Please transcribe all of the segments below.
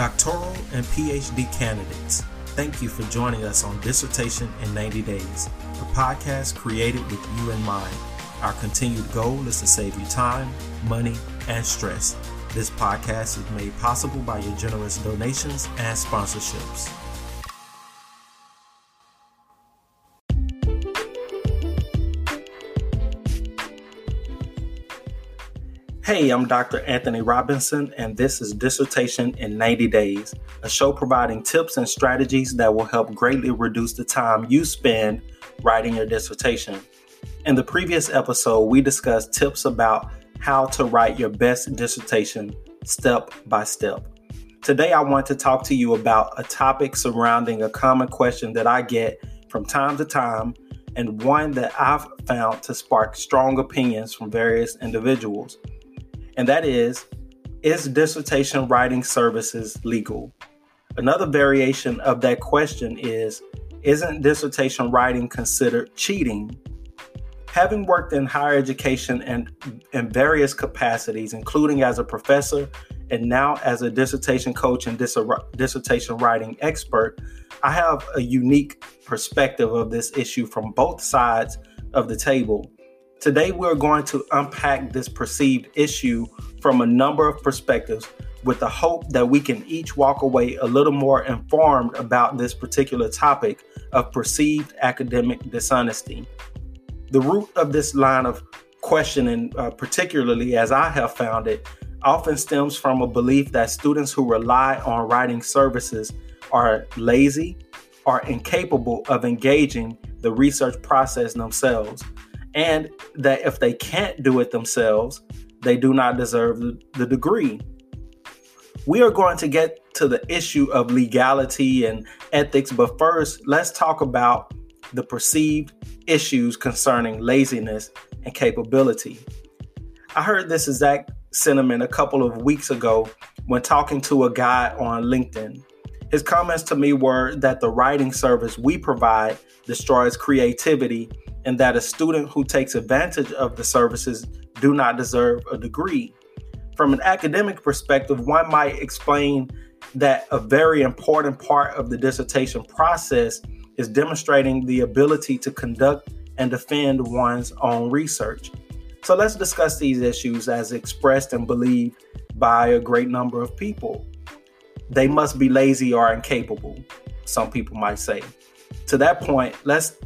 Doctoral and PhD candidates, thank you for joining us on Dissertation in 90 Days, a podcast created with you in mind. Our continued goal is to save you time, money, and stress. This podcast is made possible by your generous donations and sponsorships. Hey, I'm Dr. Anthony Robinson, and this is Dissertation in 90 Days, a show providing tips and strategies that will help greatly reduce the time you spend writing your dissertation. In the previous episode, we discussed tips about how to write your best dissertation step by step. Today, I want to talk to you about a topic surrounding a common question that I get from time to time and one that I've found to spark strong opinions from various individuals and that is Is dissertation writing services legal? Another variation of that question is Isn't dissertation writing considered cheating? Having worked in higher education and in various capacities, including as a professor and now as a dissertation coach and dissertation writing expert, I have a unique perspective of this issue from both sides of the table. Today, we're going to unpack this perceived issue from a number of perspectives with the hope that we can each walk away a little more informed about this particular topic of perceived academic dishonesty. The root of this line of questioning, uh, particularly as I have found it, often stems from a belief that students who rely on writing services are lazy are incapable of engaging the research process themselves and that if they can't do it themselves, they do not deserve the, degree. We are going to get to the issue of legality and ethics, but first, let's talk about the perceived issues concerning laziness and capability. I heard this exact sentiment a couple of weeks ago when talking to a guy on LinkedIn. His comments to me were that the writing service we provide destroys creativity and that a student who takes advantage of the services do not deserve a degree. From an academic perspective, one might explain that a very important part of the dissertation process is demonstrating the ability to conduct and defend one's own research. So let's discuss these issues as expressed and believed by a great number of people. They must be lazy or incapable, some people might say. To that point, let's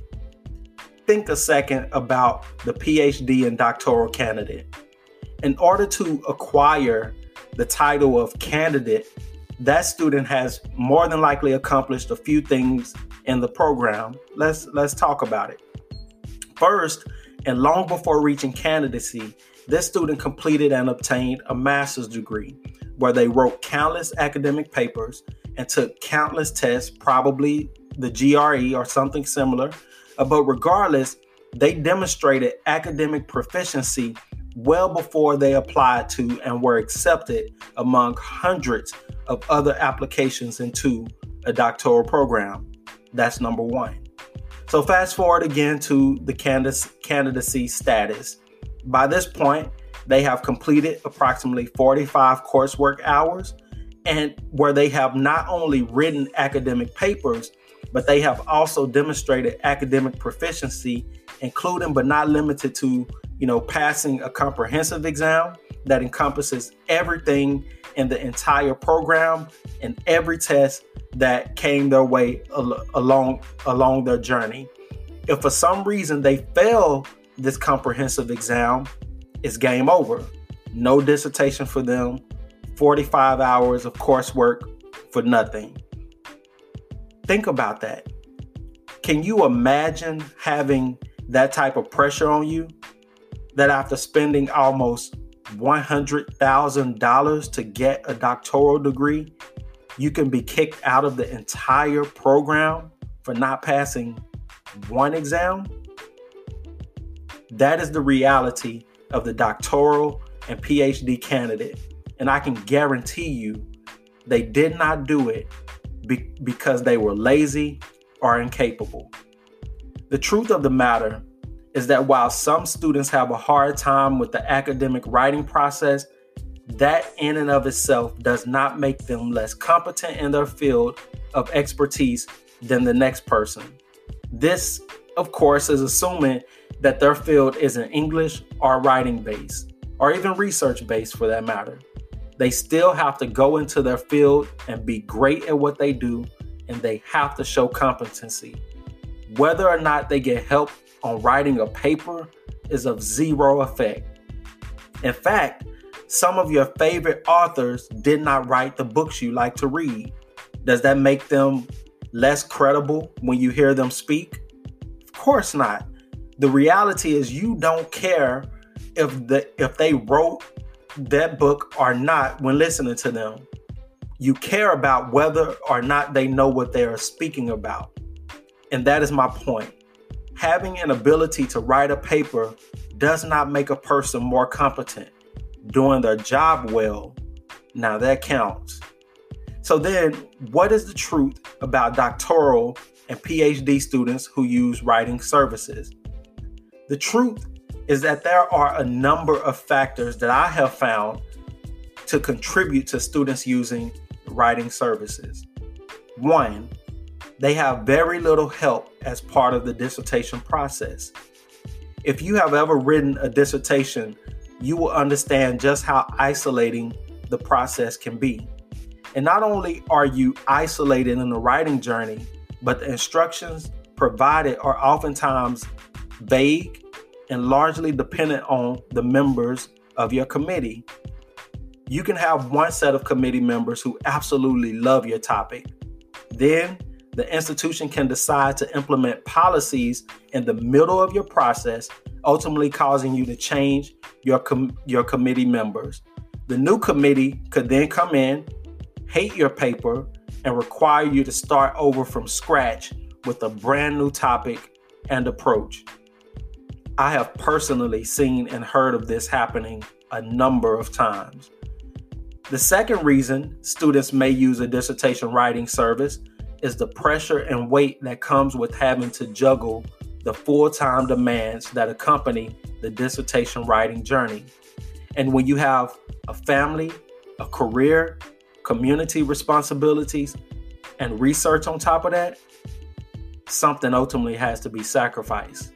think a second about the PhD and doctoral candidate. In order to acquire the title of candidate, that student has more than likely accomplished a few things in the program. Let's let's talk about it. First, and long before reaching candidacy, this student completed and obtained a master's degree where they wrote countless academic papers and took countless tests, probably the GRE or something similar, uh, but regardless, they demonstrated academic proficiency well before they applied to and were accepted among hundreds of other applications into a doctoral program. That's number one. So, fast forward again to the candidacy status. By this point, they have completed approximately 45 coursework hours and where they have not only written academic papers, but they have also demonstrated academic proficiency, including but not limited to, you know, passing a comprehensive exam that encompasses everything in the entire program and every test that came their way al- along along their journey. If for some reason they fail this comprehensive exam, it's game over. No dissertation for them, 45 hours of coursework for nothing. Think about that. Can you imagine having that type of pressure on you? That after spending almost $100,000 to get a doctoral degree, you can be kicked out of the entire program for not passing one exam? That is the reality of the doctoral and PhD candidate. And I can guarantee you they did not do it be- because they were lazy or incapable. The truth of the matter is that while some students have a hard time with the academic writing process, that in and of itself does not make them less competent in their field of expertise than the next person. This, of course, is assuming that their field isn't English or writing based, or even research based for that matter. They still have to go into their field and be great at what they do, and they have to show competency. Whether or not they get help on writing a paper is of zero effect. In fact, some of your favorite authors did not write the books you like to read. Does that make them less credible when you hear them speak? Course not. The reality is you don't care if the if they wrote that book or not when listening to them. You care about whether or not they know what they are speaking about. And that is my point. Having an ability to write a paper does not make a person more competent. Doing their job well, now that counts. So, then what is the truth about doctoral and PhD students who use writing services? The truth is that there are a number of factors that I have found to contribute to students using writing services. One, they have very little help as part of the dissertation process. If you have ever written a dissertation, you will understand just how isolating the process can be. And not only are you isolated in the writing journey, but the instructions provided are oftentimes vague and largely dependent on the members of your committee. You can have one set of committee members who absolutely love your topic. Then the institution can decide to implement policies in the middle of your process, ultimately causing you to change your, com- your committee members. The new committee could then come in, hate your paper, and require you to start over from scratch with a brand new topic and approach. I have personally seen and heard of this happening a number of times. The second reason students may use a dissertation writing service is the pressure and weight that comes with having to juggle the full time demands that accompany the dissertation writing journey. And when you have a family, a career, community responsibilities, and research on top of that, something ultimately has to be sacrificed.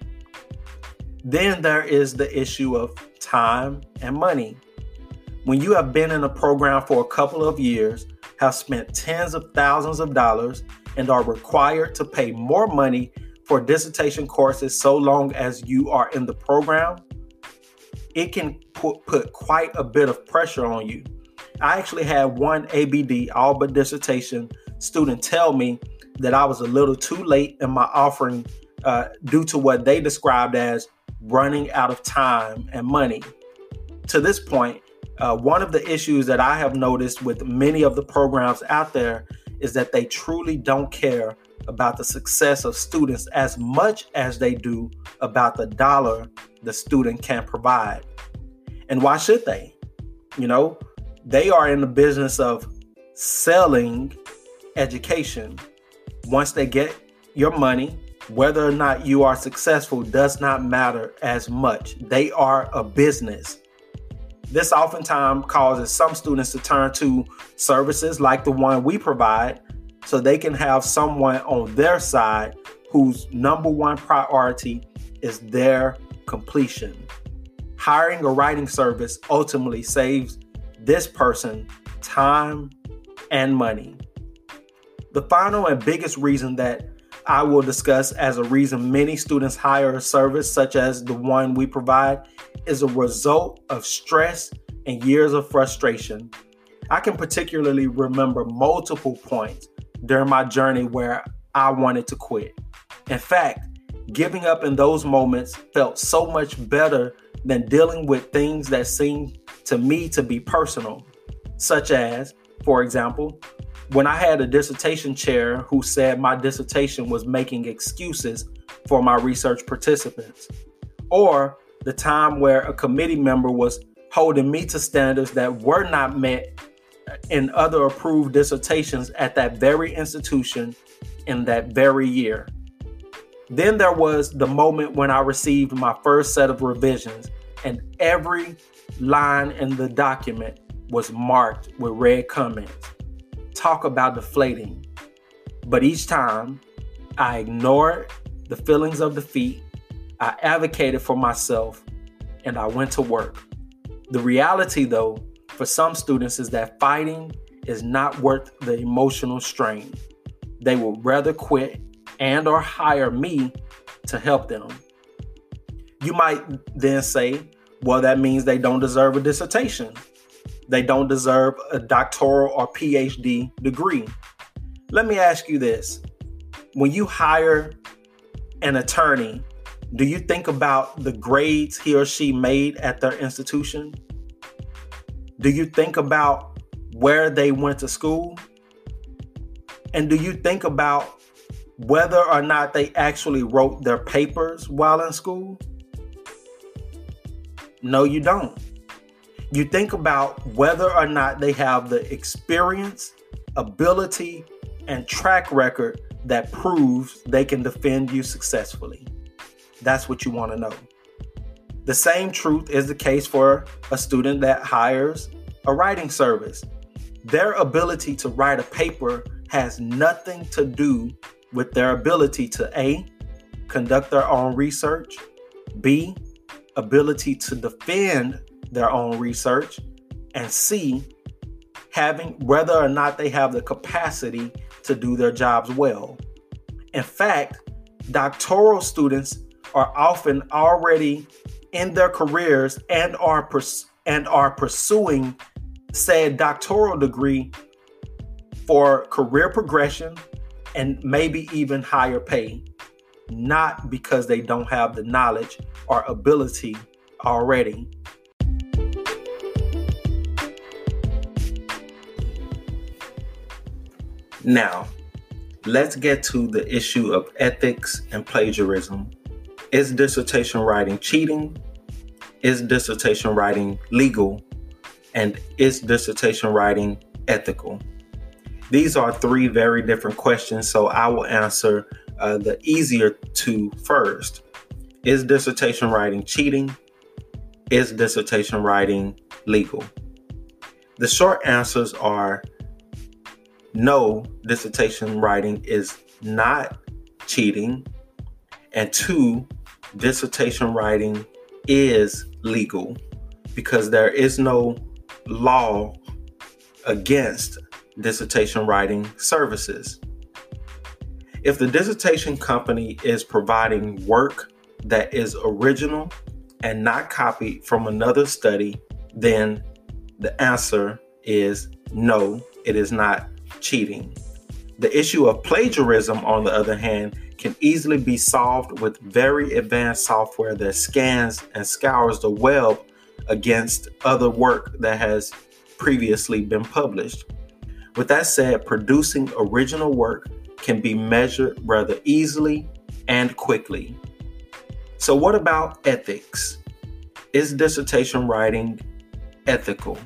Then there is the issue of time and money. When you have been in a program for a couple of years, have spent tens of thousands of dollars, and are required to pay more money for dissertation courses so long as you are in the program, it can put, put quite a bit of pressure on you. I actually had one ABD, all but dissertation, student tell me that I was a little too late in my offering uh, due to what they described as running out of time and money. To this point, uh, one of the issues that I have noticed with many of the programs out there is that they truly don't care about the success of students as much as they do about the dollar the student can provide. And why should they? You know, they are in the business of selling education. Once they get your money, whether or not you are successful does not matter as much. They are a business. This oftentimes causes some students to turn to services like the one we provide so they can have someone on their side whose number one priority is their completion. Hiring a writing service ultimately saves this person time and money. The final and biggest reason that I will discuss as a reason many students hire a service such as the one we provide is a result of stress and years of frustration. I can particularly remember multiple points during my journey where I wanted to quit. In fact, giving up in those moments felt so much better than dealing with things that seemed to me to be personal, such as, for example, when I had a dissertation chair who said my dissertation was making excuses for my research participants, or the time where a committee member was holding me to standards that were not met in other approved dissertations at that very institution in that very year. Then there was the moment when I received my first set of revisions, and every line in the document was marked with red comments. Talk about deflating. But each time, I ignored the feelings of defeat, I advocated for myself, and I went to work. The reality, though, for some students is that fighting is not worth the emotional strain. They would rather quit and or hire me to help them. You might then say, well, that means they don't deserve a dissertation. They don't deserve a doctoral or PhD degree. Let me ask you this. When you hire an attorney, do you think about the grades he or she made at their institution? Do you think about where they went to school? And do you think about whether or not they actually wrote their papers while in school? No, you don't. You think about whether or not they have the experience, ability, and track record that proves they can defend you successfully. That's what you want to know. The same truth is the case for a student that hires a writing service. Their ability to write a paper has nothing to do with their ability to A, conduct their own research, B, ability to defend their own research, and C, having whether or not they have the capacity to do their jobs well. In fact, doctoral students are often already in their careers and are pers- and are pursuing said doctoral degree for career progression and maybe even higher pay, not because they don't have the knowledge or ability already. Now, let's get to the issue of ethics and plagiarism. Is dissertation writing cheating? Is dissertation writing legal? And is dissertation writing ethical? These are three very different questions, so I will answer uh, the easier two first. Is dissertation writing cheating? Is dissertation writing legal? The short answers are no, dissertation writing is not cheating. And two, dissertation writing is legal because there is no law against dissertation writing services. If the dissertation company is providing work that is original and not copied from another study, then the answer is no, it is not cheating. The issue of plagiarism, on the other hand, can easily be solved with very advanced software that scans and scours the web against other work that has previously been published. With that said, producing original work can be measured rather easily and quickly. So, what about ethics? Is dissertation writing ethical?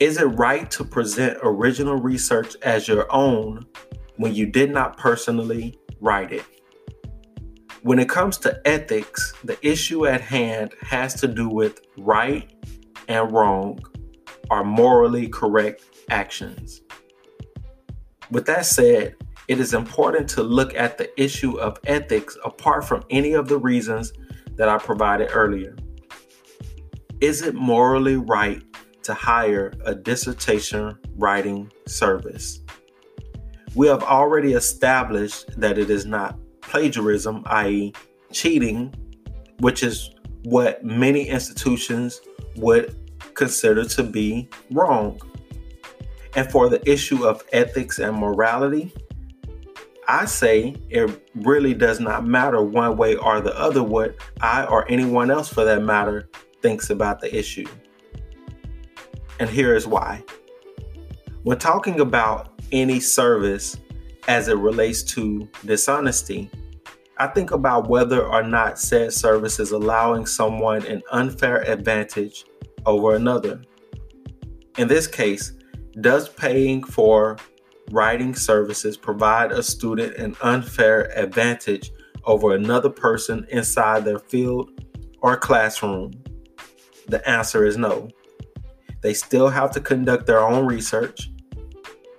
Is it right to present original research as your own when you did not personally write it? When it comes to ethics, the issue at hand has to do with right and wrong or morally correct actions. With that said, it is important to look at the issue of ethics apart from any of the reasons that I provided earlier. Is it morally right to hire a dissertation writing service. We have already established that it is not plagiarism, i.e., cheating, which is what many institutions would consider to be wrong. And for the issue of ethics and morality, I say it really does not matter one way or the other what I or anyone else for that matter thinks about the issue and here is why. When talking about any service as it relates to dishonesty, I think about whether or not said service is allowing someone an unfair advantage over another. In this case, does paying for writing services provide a student an unfair advantage over another person inside their field or classroom? The answer is no. They still have to conduct their own research.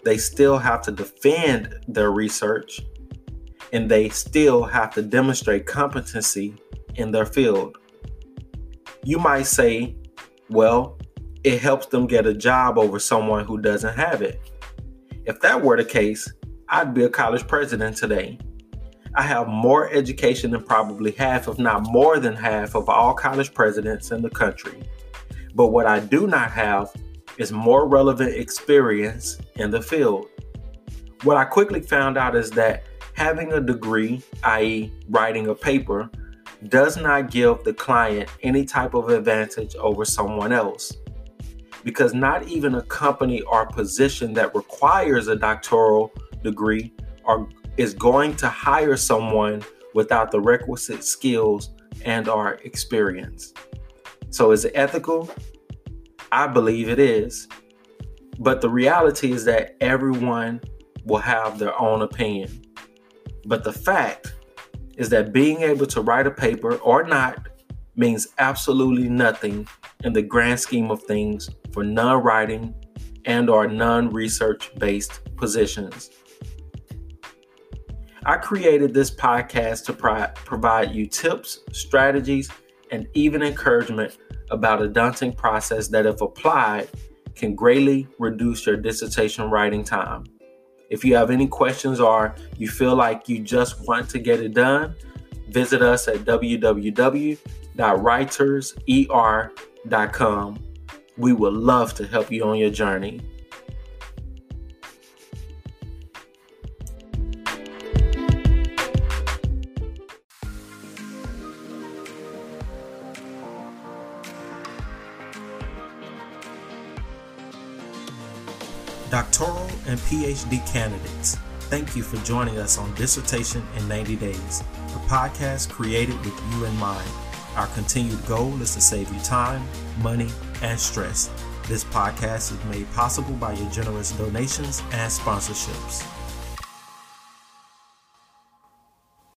They still have to defend their research. And they still have to demonstrate competency in their field. You might say, well, it helps them get a job over someone who doesn't have it. If that were the case, I'd be a college president today. I have more education than probably half, if not more than half, of all college presidents in the country. But what I do not have is more relevant experience in the field. What I quickly found out is that having a degree, i.e., writing a paper, does not give the client any type of advantage over someone else. Because not even a company or position that requires a doctoral degree are, is going to hire someone without the requisite skills and our experience. So is it ethical? I believe it is. But the reality is that everyone will have their own opinion. But the fact is that being able to write a paper or not means absolutely nothing in the grand scheme of things for non-writing and or non-research based positions. I created this podcast to pro- provide you tips, strategies, and even encouragement about a daunting process that, if applied, can greatly reduce your dissertation writing time. If you have any questions or you feel like you just want to get it done, visit us at www.writerser.com. We would love to help you on your journey. Doctoral and PhD candidates, thank you for joining us on Dissertation in 90 Days, a podcast created with you in mind. Our continued goal is to save you time, money, and stress. This podcast is made possible by your generous donations and sponsorships.